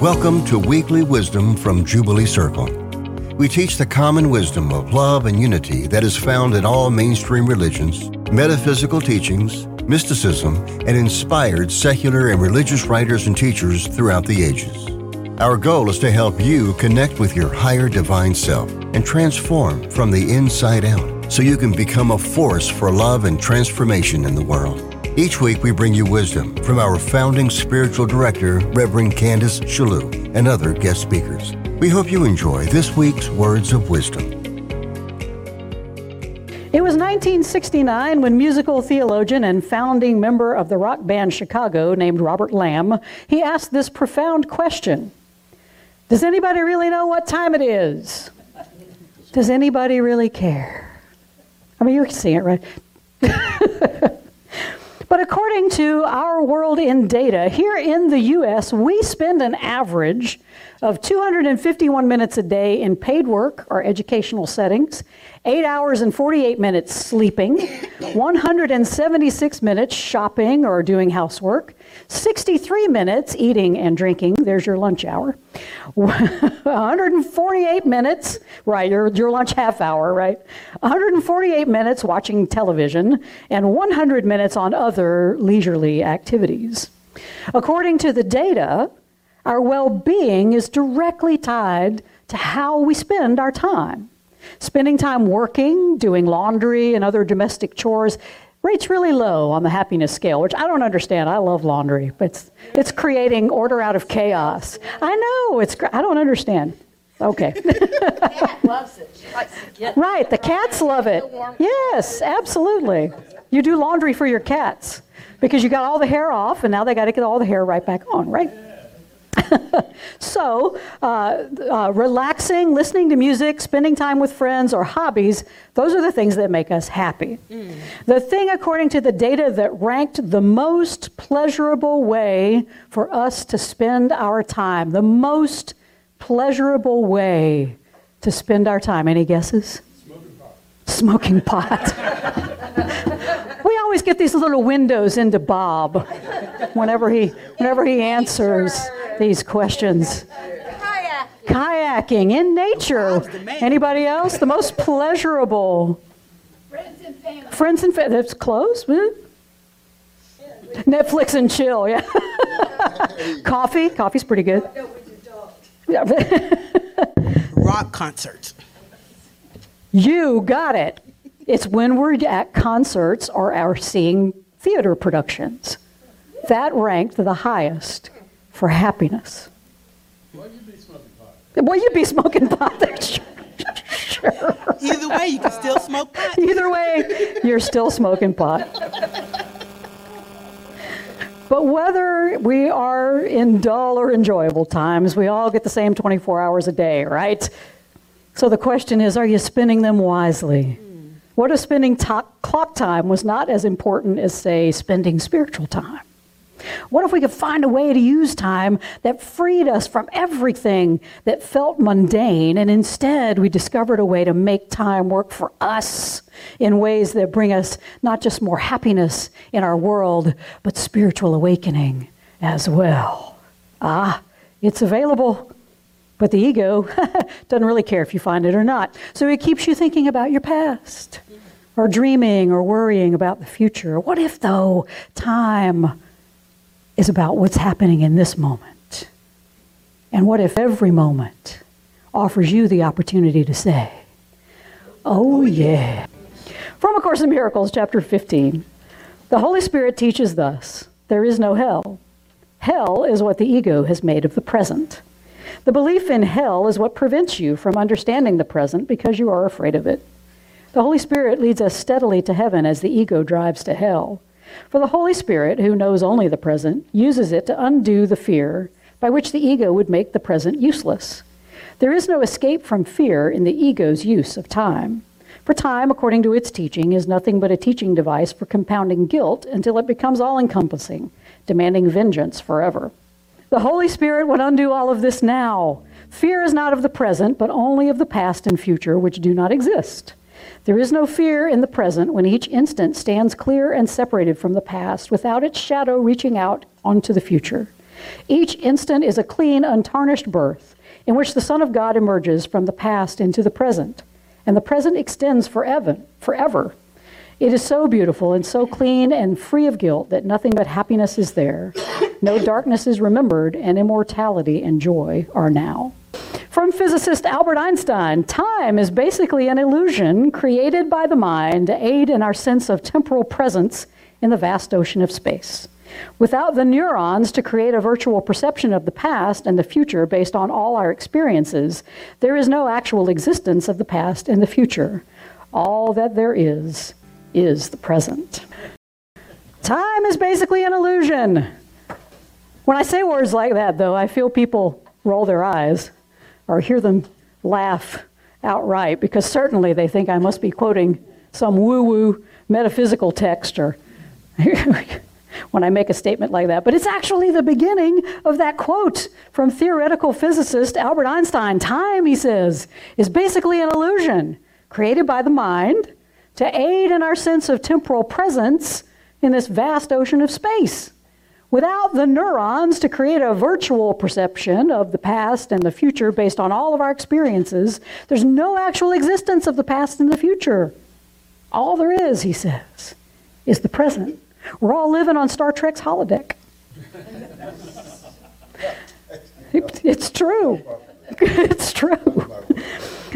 Welcome to Weekly Wisdom from Jubilee Circle. We teach the common wisdom of love and unity that is found in all mainstream religions, metaphysical teachings, mysticism, and inspired secular and religious writers and teachers throughout the ages. Our goal is to help you connect with your higher divine self and transform from the inside out so you can become a force for love and transformation in the world. Each week, we bring you wisdom from our founding spiritual director, Reverend Candace Chellew, and other guest speakers. We hope you enjoy this week's Words of Wisdom. It was 1969 when musical theologian and founding member of the rock band Chicago named Robert Lamm, he asked this profound question. Does anybody really know what time it is? Does anybody really care? I mean, you can see it, right? But according to our world in data, here in the US, we spend an average of 251 minutes a day in paid work or educational settings, 8 hours and 48 minutes sleeping, 176 minutes shopping or doing housework, 63 minutes eating and drinking, there's your lunch hour, 148 minutes, right, your, your lunch half hour, right? 148 minutes watching television, and 100 minutes on other leisurely activities. According to the data, our well being is directly tied to how we spend our time. Spending time working, doing laundry, and other domestic chores rates really low on the happiness scale, which I don't understand. I love laundry, but it's, it's creating order out of chaos. I know, it's I don't understand. Okay. right, the cats love it. Yes, absolutely. You do laundry for your cats because you got all the hair off and now they got to get all the hair right back on, right? so, uh, uh, relaxing, listening to music, spending time with friends, or hobbies, those are the things that make us happy. Mm. The thing, according to the data, that ranked the most pleasurable way for us to spend our time, the most pleasurable way to spend our time. Any guesses? Smoking pot. Smoking pot. we always get these little windows into Bob whenever he, whenever he answers these questions. Kayaking. Kayaking in nature. Anybody else? The most pleasurable. Friends and family. Friends and family. That's close. Netflix and chill, yeah. Coffee. Coffee's pretty good. Rock concerts. You got it. It's when we're at concerts or are seeing theater productions. That ranked the highest for happiness. Well, you'd be smoking pot. Well, you'd be smoking pot. sure. Either way, you can still smoke pot. Either way, you're still smoking pot. But whether we are in dull or enjoyable times, we all get the same 24 hours a day, right? So the question is are you spending them wisely? What if spending to- clock time was not as important as, say, spending spiritual time? What if we could find a way to use time that freed us from everything that felt mundane, and instead we discovered a way to make time work for us in ways that bring us not just more happiness in our world, but spiritual awakening as well? Ah, it's available. But the ego doesn't really care if you find it or not. So it keeps you thinking about your past, or dreaming or worrying about the future. What if, though, time is about what's happening in this moment. And what if every moment offers you the opportunity to say, Oh, oh yeah. From A Course in Miracles, chapter 15, the Holy Spirit teaches thus there is no hell. Hell is what the ego has made of the present. The belief in hell is what prevents you from understanding the present because you are afraid of it. The Holy Spirit leads us steadily to heaven as the ego drives to hell. For the Holy Spirit, who knows only the present, uses it to undo the fear by which the ego would make the present useless. There is no escape from fear in the ego's use of time. For time, according to its teaching, is nothing but a teaching device for compounding guilt until it becomes all encompassing, demanding vengeance forever. The Holy Spirit would undo all of this now. Fear is not of the present, but only of the past and future, which do not exist. There is no fear in the present when each instant stands clear and separated from the past without its shadow reaching out onto the future. Each instant is a clean, untarnished birth in which the Son of God emerges from the past into the present, and the present extends forever. forever. It is so beautiful and so clean and free of guilt that nothing but happiness is there. No darkness is remembered, and immortality and joy are now. From physicist Albert Einstein, time is basically an illusion created by the mind to aid in our sense of temporal presence in the vast ocean of space. Without the neurons to create a virtual perception of the past and the future based on all our experiences, there is no actual existence of the past and the future. All that there is is the present. Time is basically an illusion. When I say words like that, though, I feel people roll their eyes or hear them laugh outright because certainly they think I must be quoting some woo woo metaphysical text or when I make a statement like that. But it's actually the beginning of that quote from theoretical physicist Albert Einstein. Time, he says, is basically an illusion created by the mind to aid in our sense of temporal presence in this vast ocean of space. Without the neurons to create a virtual perception of the past and the future based on all of our experiences, there's no actual existence of the past and the future. All there is, he says, is the present. We're all living on Star Trek's holodeck. it's true. It's true.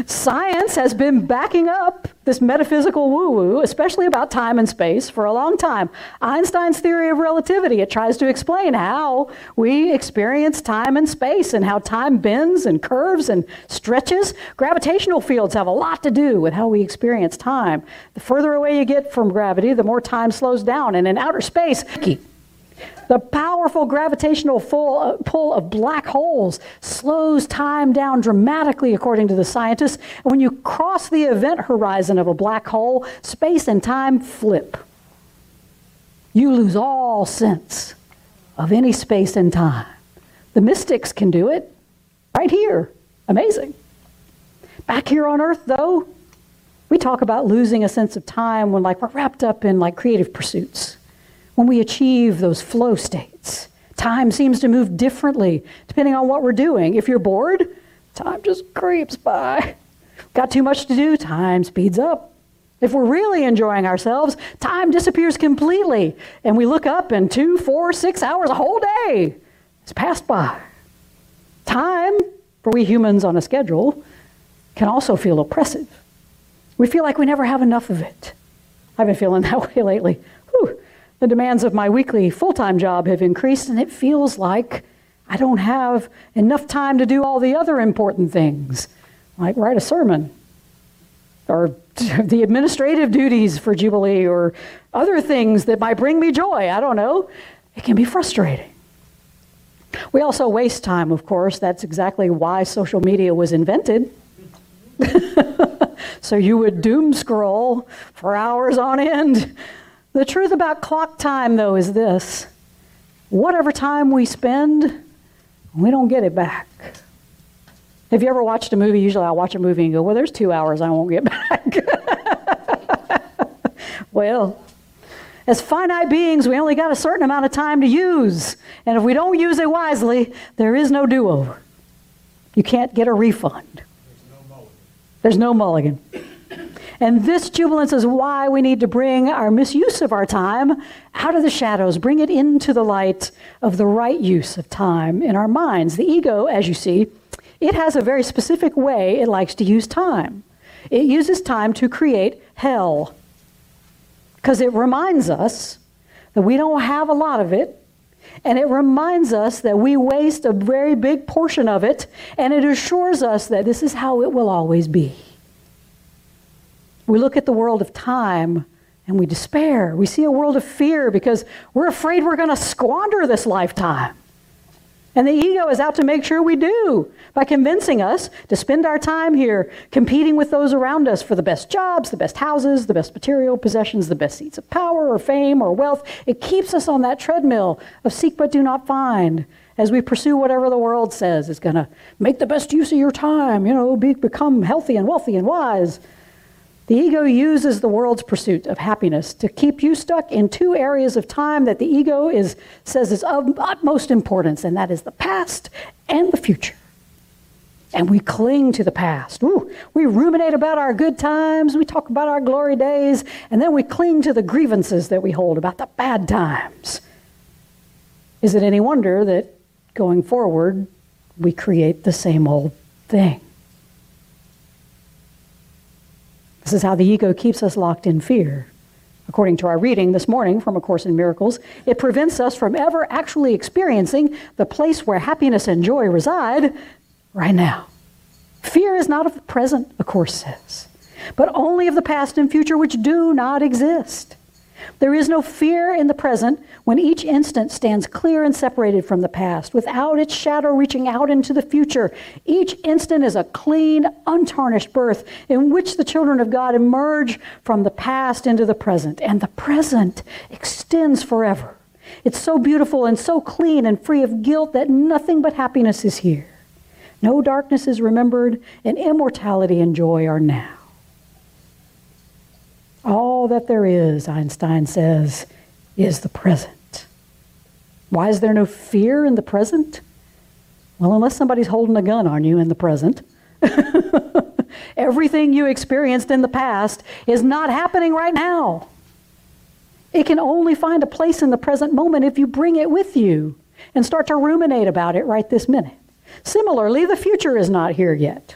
Science has been backing up this metaphysical woo woo, especially about time and space, for a long time. Einstein's theory of relativity, it tries to explain how we experience time and space and how time bends and curves and stretches. Gravitational fields have a lot to do with how we experience time. The further away you get from gravity, the more time slows down. And in outer space, the powerful gravitational pull of black holes slows time down dramatically, according to the scientists. And when you cross the event horizon of a black hole, space and time flip. You lose all sense of any space and time. The mystics can do it right here. Amazing. Back here on Earth, though, we talk about losing a sense of time when like we're wrapped up in like creative pursuits when we achieve those flow states. Time seems to move differently depending on what we're doing. If you're bored, time just creeps by. Got too much to do, time speeds up. If we're really enjoying ourselves, time disappears completely, and we look up and two, four, six hours, a whole day has passed by. Time, for we humans on a schedule, can also feel oppressive. We feel like we never have enough of it. I've been feeling that way lately. The demands of my weekly full time job have increased, and it feels like I don't have enough time to do all the other important things, like write a sermon or the administrative duties for Jubilee or other things that might bring me joy. I don't know. It can be frustrating. We also waste time, of course. That's exactly why social media was invented. so you would doom scroll for hours on end the truth about clock time, though, is this whatever time we spend, we don't get it back. Have you ever watched a movie? Usually I'll watch a movie and go, well, there's two hours I won't get back. well, as finite beings, we only got a certain amount of time to use. And if we don't use it wisely, there is no do over. You can't get a refund. There's no mulligan. There's no mulligan. And this jubilance is why we need to bring our misuse of our time out of the shadows, bring it into the light of the right use of time in our minds. The ego, as you see, it has a very specific way it likes to use time. It uses time to create hell because it reminds us that we don't have a lot of it. And it reminds us that we waste a very big portion of it, and it assures us that this is how it will always be. We look at the world of time and we despair. We see a world of fear because we're afraid we're going to squander this lifetime. And the ego is out to make sure we do by convincing us to spend our time here competing with those around us for the best jobs, the best houses, the best material possessions, the best seats of power or fame or wealth. It keeps us on that treadmill of seek but do not find as we pursue whatever the world says is going to make the best use of your time, you know, be, become healthy and wealthy and wise. The ego uses the world's pursuit of happiness to keep you stuck in two areas of time that the ego is, says is of utmost importance, and that is the past and the future. And we cling to the past. Ooh, we ruminate about our good times, we talk about our glory days, and then we cling to the grievances that we hold about the bad times. Is it any wonder that going forward, we create the same old thing? This is how the ego keeps us locked in fear. According to our reading this morning from A Course in Miracles, it prevents us from ever actually experiencing the place where happiness and joy reside right now. Fear is not of the present, A Course says, but only of the past and future which do not exist. There is no fear in the present when each instant stands clear and separated from the past, without its shadow reaching out into the future. Each instant is a clean, untarnished birth in which the children of God emerge from the past into the present, and the present extends forever. It's so beautiful and so clean and free of guilt that nothing but happiness is here. No darkness is remembered, and immortality and joy are now. All that there is, Einstein says, is the present. Why is there no fear in the present? Well, unless somebody's holding a gun on you in the present. Everything you experienced in the past is not happening right now. It can only find a place in the present moment if you bring it with you and start to ruminate about it right this minute. Similarly, the future is not here yet.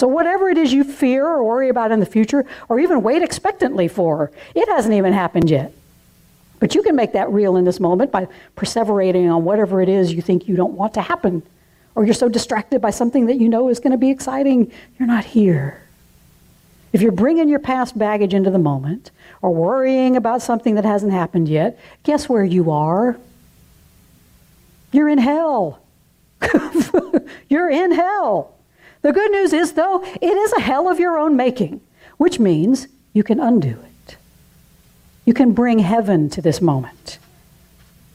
So, whatever it is you fear or worry about in the future, or even wait expectantly for, it hasn't even happened yet. But you can make that real in this moment by perseverating on whatever it is you think you don't want to happen, or you're so distracted by something that you know is going to be exciting, you're not here. If you're bringing your past baggage into the moment, or worrying about something that hasn't happened yet, guess where you are? You're in hell. you're in hell. The good news is, though, it is a hell of your own making, which means you can undo it. You can bring heaven to this moment,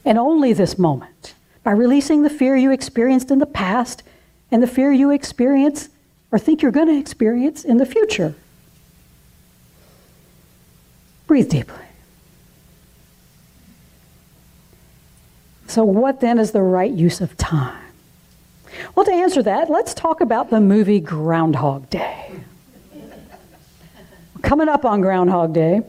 and only this moment, by releasing the fear you experienced in the past and the fear you experience or think you're going to experience in the future. Breathe deeply. So, what then is the right use of time? Well, to answer that, let's talk about the movie Groundhog Day. Coming up on Groundhog Day.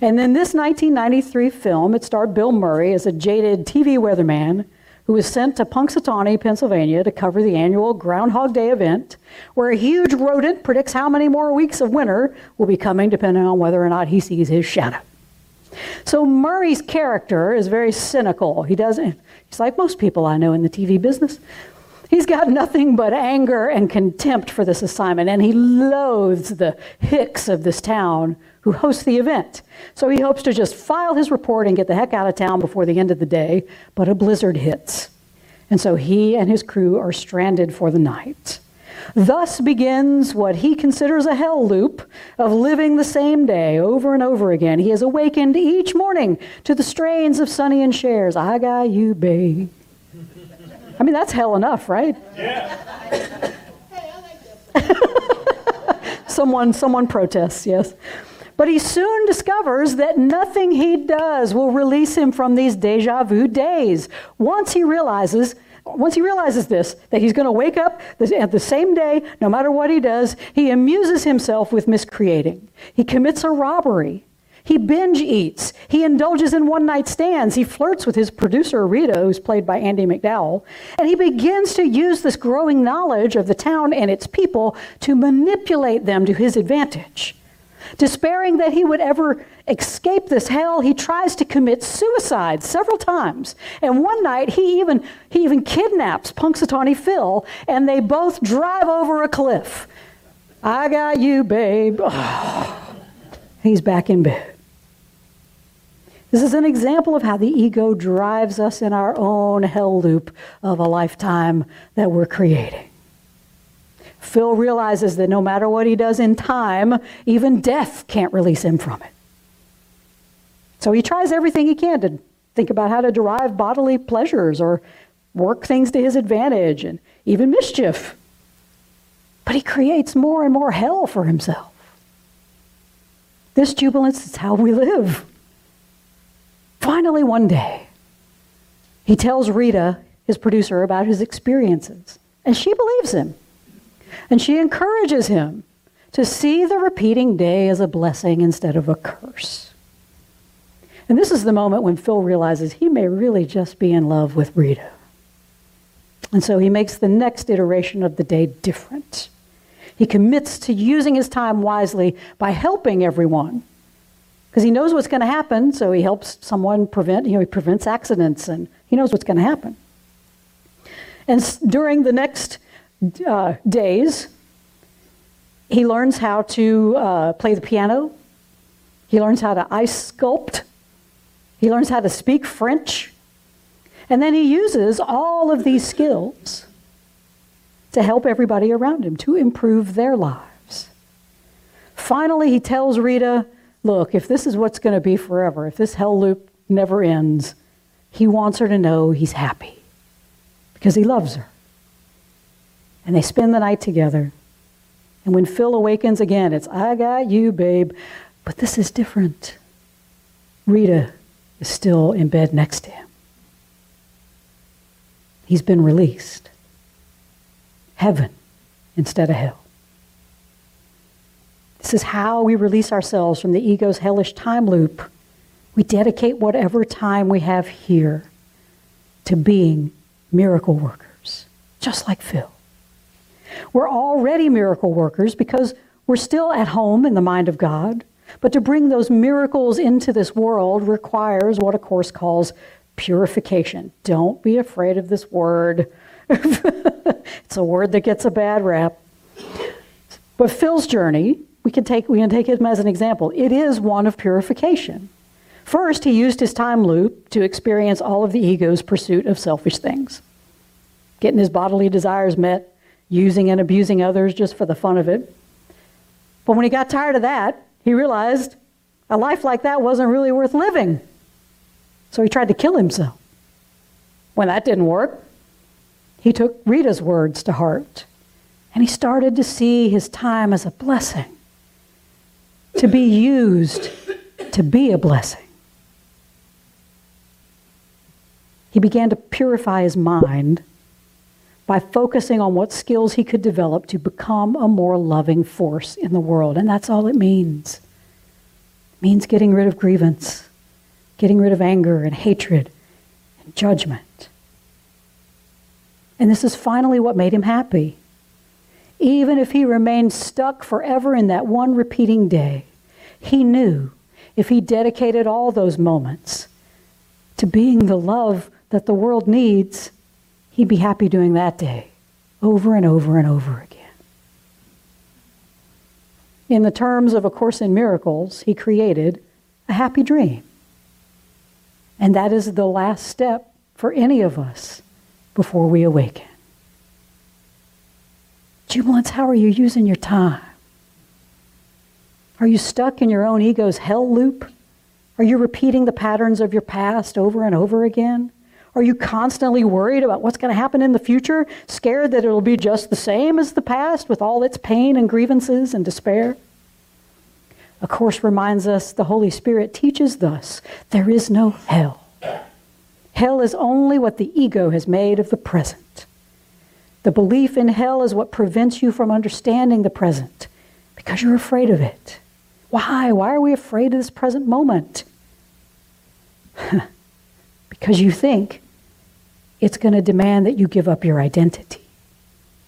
And in this 1993 film, it starred Bill Murray as a jaded TV weatherman who was sent to Punxsutawney, Pennsylvania to cover the annual Groundhog Day event, where a huge rodent predicts how many more weeks of winter will be coming depending on whether or not he sees his shadow. So Murray's character is very cynical. He doesn't, he's like most people I know in the TV business. He's got nothing but anger and contempt for this assignment, and he loathes the hicks of this town who host the event. So he hopes to just file his report and get the heck out of town before the end of the day, but a blizzard hits. And so he and his crew are stranded for the night. Thus begins what he considers a hell loop of living the same day over and over again. He is awakened each morning to the strains of Sonny and Cher's I Got You, Babe. I mean, that's hell enough, right? Yeah. someone, someone protests, yes. But he soon discovers that nothing he does will release him from these deja vu days. Once he realizes, once he realizes this, that he's going to wake up at the same day, no matter what he does, he amuses himself with miscreating. He commits a robbery. He binge eats. He indulges in one night stands. He flirts with his producer, Rita, who's played by Andie MacDowell. And he begins to use this growing knowledge of the town and its people to manipulate them to his advantage. Despairing that he would ever escape this hell, he tries to commit suicide several times. And one night, he even, he even kidnaps Punxsutawney Phil, and they both drive over a cliff. I got you, babe. Oh, he's back in bed. This is an example of how the ego drives us in our own hell loop of a lifetime that we're creating. Phil realizes that no matter what he does in time, even death can't release him from it. So he tries everything he can to think about how to derive bodily pleasures or work things to his advantage and even mischief. But he creates more and more hell for himself. This jubilance is how we live. Finally, one day, he tells Rita, his producer, about his experiences, and she believes him. And she encourages him to see the repeating day as a blessing instead of a curse. And this is the moment when Phil realizes he may really just be in love with Rita. And so he makes the next iteration of the day different. He commits to using his time wisely by helping everyone. Because he knows what's going to happen, so he helps someone prevent, you know, he prevents accidents and he knows what's going to happen. And during the next uh, days, he learns how to uh, play the piano. He learns how to ice sculpt. He learns how to speak French. And then he uses all of these skills to help everybody around him, to improve their lives. Finally, he tells Rita, Look, if this is what's going to be forever, if this hell loop never ends, he wants her to know he's happy because he loves her. And they spend the night together. And when Phil awakens again, it's, I got you, babe. But this is different. Rita is still in bed next to him. He's been released. Heaven instead of hell. This is how we release ourselves from the ego's hellish time loop. We dedicate whatever time we have here to being miracle workers, just like Phil. We're already miracle workers because we're still at home in the mind of God. But to bring those miracles into this world requires what a course calls purification. Don't be afraid of this word. it's a word that gets a bad rap. But Phil's journey, we can take we can take him as an example. It is one of purification. First, he used his time loop to experience all of the ego's pursuit of selfish things. Getting his bodily desires met, using and abusing others just for the fun of it. But when he got tired of that, he realized a life like that wasn't really worth living. So he tried to kill himself. When that didn't work, he took Rita's words to heart and he started to see his time as a blessing, to be used to be a blessing. He began to purify his mind by focusing on what skills he could develop to become a more loving force in the world. And that's all it means. It means getting rid of grievance getting rid of anger and hatred and judgment. And this is finally what made him happy. Even if he remained stuck forever in that one repeating day, he knew if he dedicated all those moments to being the love that the world needs, he'd be happy doing that day over and over and over again. In the terms of A Course in Miracles, he created a happy dream. And that is the last step for any of us before we awaken. Jubilants, how are you using your time? Are you stuck in your own ego's hell loop? Are you repeating the patterns of your past over and over again? Are you constantly worried about what's going to happen in the future, scared that it'll be just the same as the past with all its pain and grievances and despair? A Course reminds us the Holy Spirit teaches thus there is no hell. Hell is only what the ego has made of the present. The belief in hell is what prevents you from understanding the present because you're afraid of it. Why? Why are we afraid of this present moment? because you think it's going to demand that you give up your identity,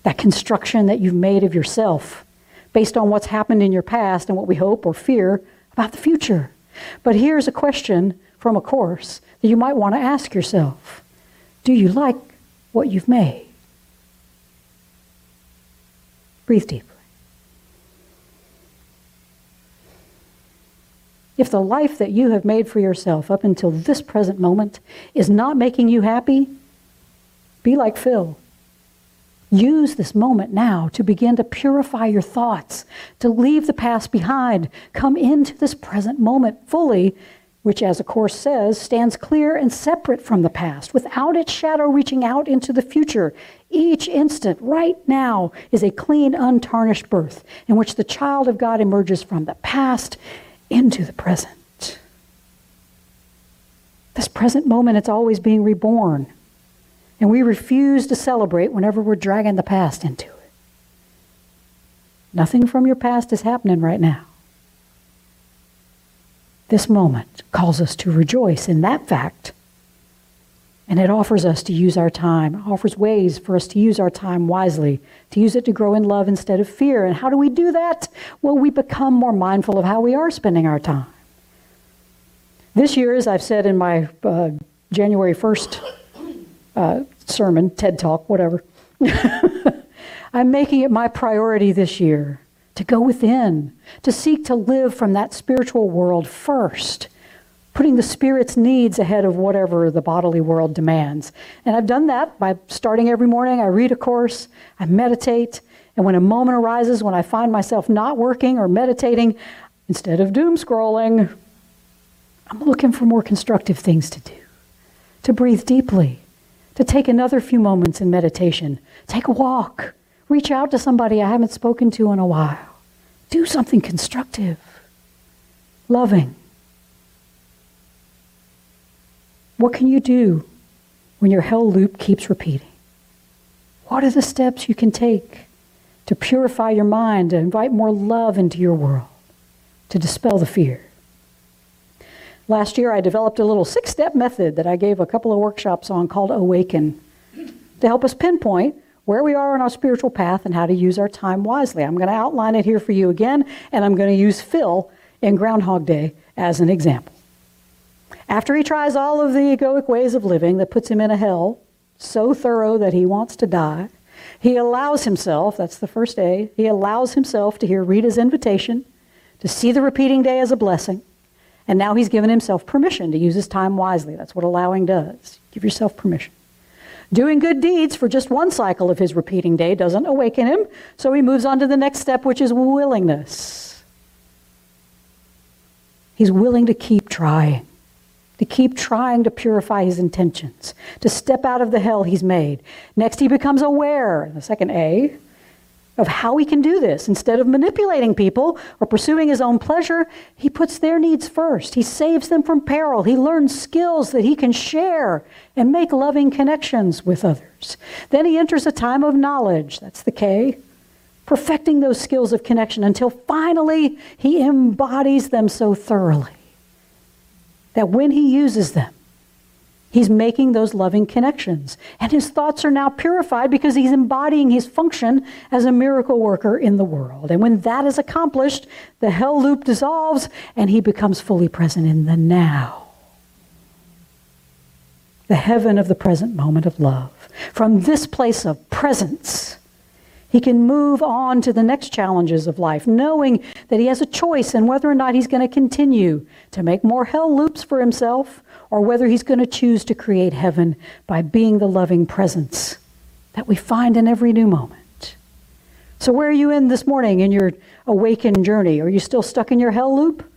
that construction that you've made of yourself based on what's happened in your past and what we hope or fear about the future. But here's a question from a course that you might want to ask yourself Do you like what you've made? Breathe deeply. If the life that you have made for yourself up until this present moment is not making you happy, be like Phil. Use this moment now to begin to purify your thoughts, to leave the past behind. Come into this present moment fully, which, as the Course says, stands clear and separate from the past, without its shadow reaching out into the future. Each instant, right now, is a clean, untarnished birth in which the child of God emerges from the past into the present. This present moment, it's always being reborn. And we refuse to celebrate whenever we're dragging the past into it. Nothing from your past is happening right now. This moment calls us to rejoice in that fact. And it offers us to use our time, offers ways for us to use our time wisely, to use it to grow in love instead of fear. And how do we do that? Well, we become more mindful of how we are spending our time. This year, as I've said in my uh, January 1st uh, sermon, TED Talk, whatever, I'm making it my priority this year to go within, to seek to live from that spiritual world first, putting the spirit's needs ahead of whatever the bodily world demands. And I've done that by starting every morning. I read a course, I meditate, and when a moment arises when I find myself not working or meditating, instead of doom scrolling, I'm looking for more constructive things to do, to breathe deeply, to take another few moments in meditation, take a walk Reach out to somebody I haven't spoken to in a while. Do something constructive, loving. What can you do when your hell loop keeps repeating? What are the steps you can take to purify your mind, to invite more love into your world, to dispel the fear? Last year, I developed a little six step method that I gave a couple of workshops on called Awaken to help us pinpoint where we are on our spiritual path and how to use our time wisely. I'm going to outline it here for you again, and I'm going to use Phil in Groundhog Day as an example. After he tries all of the egoic ways of living that puts him in a hell so thorough that he wants to die, he allows himself, that's the first A, he allows himself to hear Rita's invitation to see the repeating day as a blessing. And now he's given himself permission to use his time wisely. That's what allowing does. Give yourself permission. Doing good deeds for just one cycle of his repeating day doesn't awaken him, so he moves on to the next step, which is willingness. He's willing to keep trying, to keep trying to purify his intentions, to step out of the hell he's made. Next, he becomes aware, the second A, of how he can do this. Instead of manipulating people or pursuing his own pleasure, he puts their needs first. He saves them from peril. He learns skills that he can share and make loving connections with others. Then he enters a time of knowledge. That's the K. Perfecting those skills of connection until finally he embodies them so thoroughly that when he uses them, He's making those loving connections. And his thoughts are now purified because he's embodying his function as a miracle worker in the world. And when that is accomplished, the hell loop dissolves and he becomes fully present in the now. The heaven of the present moment of love. From this place of presence, he can move on to the next challenges of life, knowing that he has a choice in whether or not he's going to continue to make more hell loops for himself or whether he's going to choose to create heaven by being the loving presence that we find in every new moment. So, where are you in this morning in your awakened journey? Are you still stuck in your hell loop?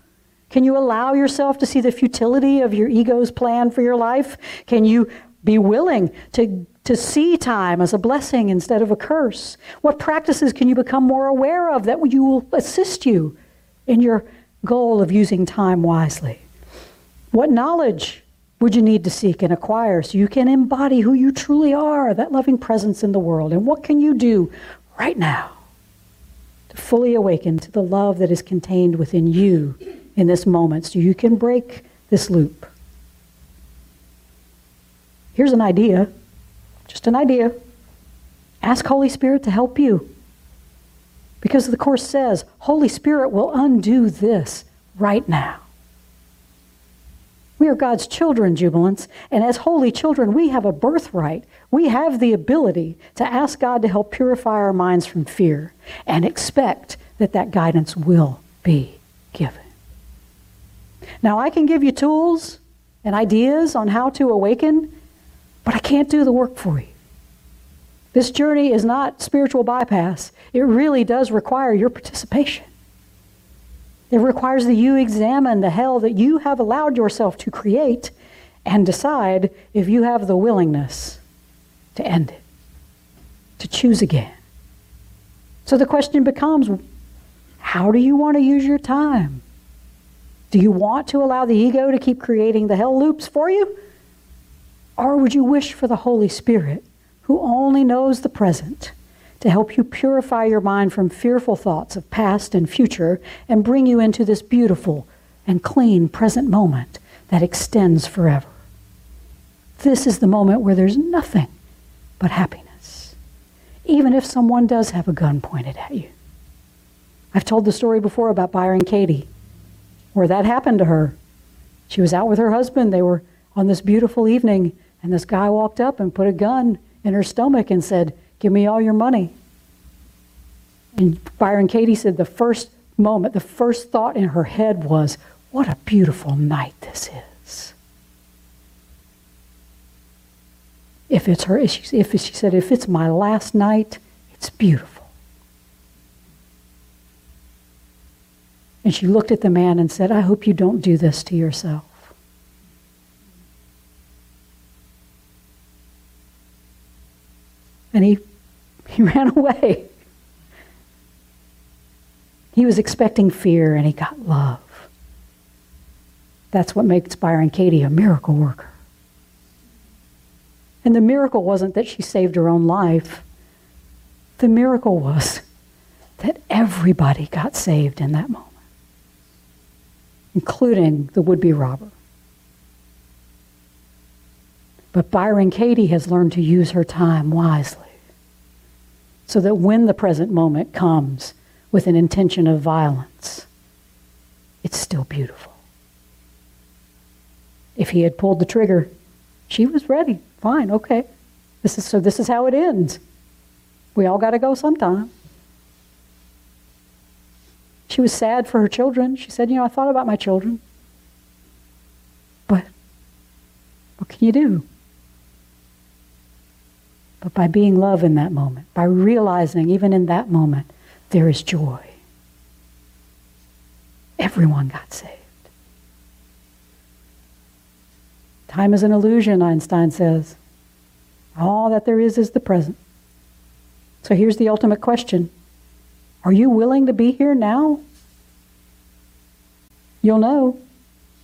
Can you allow yourself to see the futility of your ego's plan for your life? Can you be willing to, to see time as a blessing instead of a curse? What practices can you become more aware of that you will assist you in your goal of using time wisely? What knowledge would you need to seek and acquire so you can embody who you truly are, that loving presence in the world? And what can you do right now to fully awaken to the love that is contained within you in this moment so you can break this loop? Here's an idea, just an idea. Ask Holy Spirit to help you. Because the Course says, Holy Spirit will undo this right now. We are God's children, jubilants, and as holy children, we have a birthright. We have the ability to ask God to help purify our minds from fear and expect that that guidance will be given. Now, I can give you tools and ideas on how to awaken, but I can't do the work for you. This journey is not spiritual bypass, it really does require your participation. It requires that you examine the hell that you have allowed yourself to create and decide if you have the willingness to end it, to choose again. So the question becomes how do you want to use your time? Do you want to allow the ego to keep creating the hell loops for you? Or would you wish for the Holy Spirit, who only knows the present, to help you purify your mind from fearful thoughts of past and future and bring you into this beautiful and clean present moment that extends forever? This is the moment where there's nothing but happiness, even if someone does have a gun pointed at you. I've told the story before about Byron Katie, where that happened to her. She was out with her husband. They were on this beautiful evening, and this guy walked up and put a gun in her stomach and said, Give me all your money. And Byron Katie said the first moment, the first thought in her head was, What a beautiful night this is. If it's her, if she, if she said, If it's my last night, it's beautiful. And she looked at the man and said, I hope you don't do this to yourself. And he, he ran away. He was expecting fear and he got love. That's what makes Byron Katie a miracle worker. And the miracle wasn't that she saved her own life. The miracle was that everybody got saved in that moment, including the would be robber. But Byron Katie has learned to use her time wisely so that when the present moment comes with an intention of violence, it's still beautiful. If he had pulled the trigger, she was ready. Fine, okay. This is so this is how it ends. We all got to go sometime. She was sad for her children. She said, "You know, I thought about my children. But what can you do?" But by being love in that moment, by realizing even in that moment there is joy. Everyone got saved. Time is an illusion, Einstein says. All that there is is the present. So here's the ultimate question Are you willing to be here now? You'll know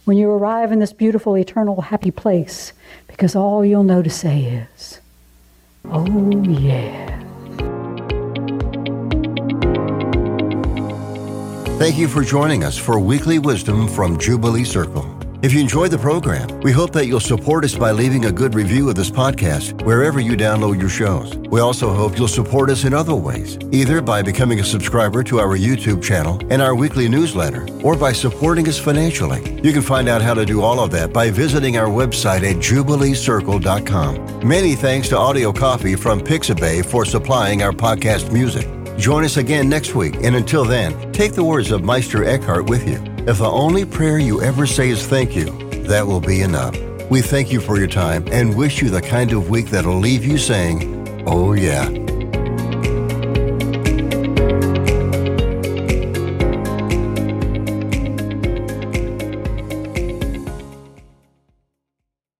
when you arrive in this beautiful, eternal, happy place because all you'll know to say is, Oh, yeah. Thank you for joining us for Weekly Wisdom from Jubilee Circle. If you enjoyed the program, we hope that you'll support us by leaving a good review of this podcast wherever you download your shows. We also hope you'll support us in other ways, either by becoming a subscriber to our YouTube channel and our weekly newsletter, or by supporting us financially. You can find out how to do all of that by visiting our website at jubileecircle.com. Many thanks to Audio Coffee from Pixabay for supplying our podcast music. Join us again next week, and until then, take the words of Meister Eckhart with you. If the only prayer you ever say is thank you, that will be enough. We thank you for your time and wish you the kind of week that'll leave you saying, Oh, yeah.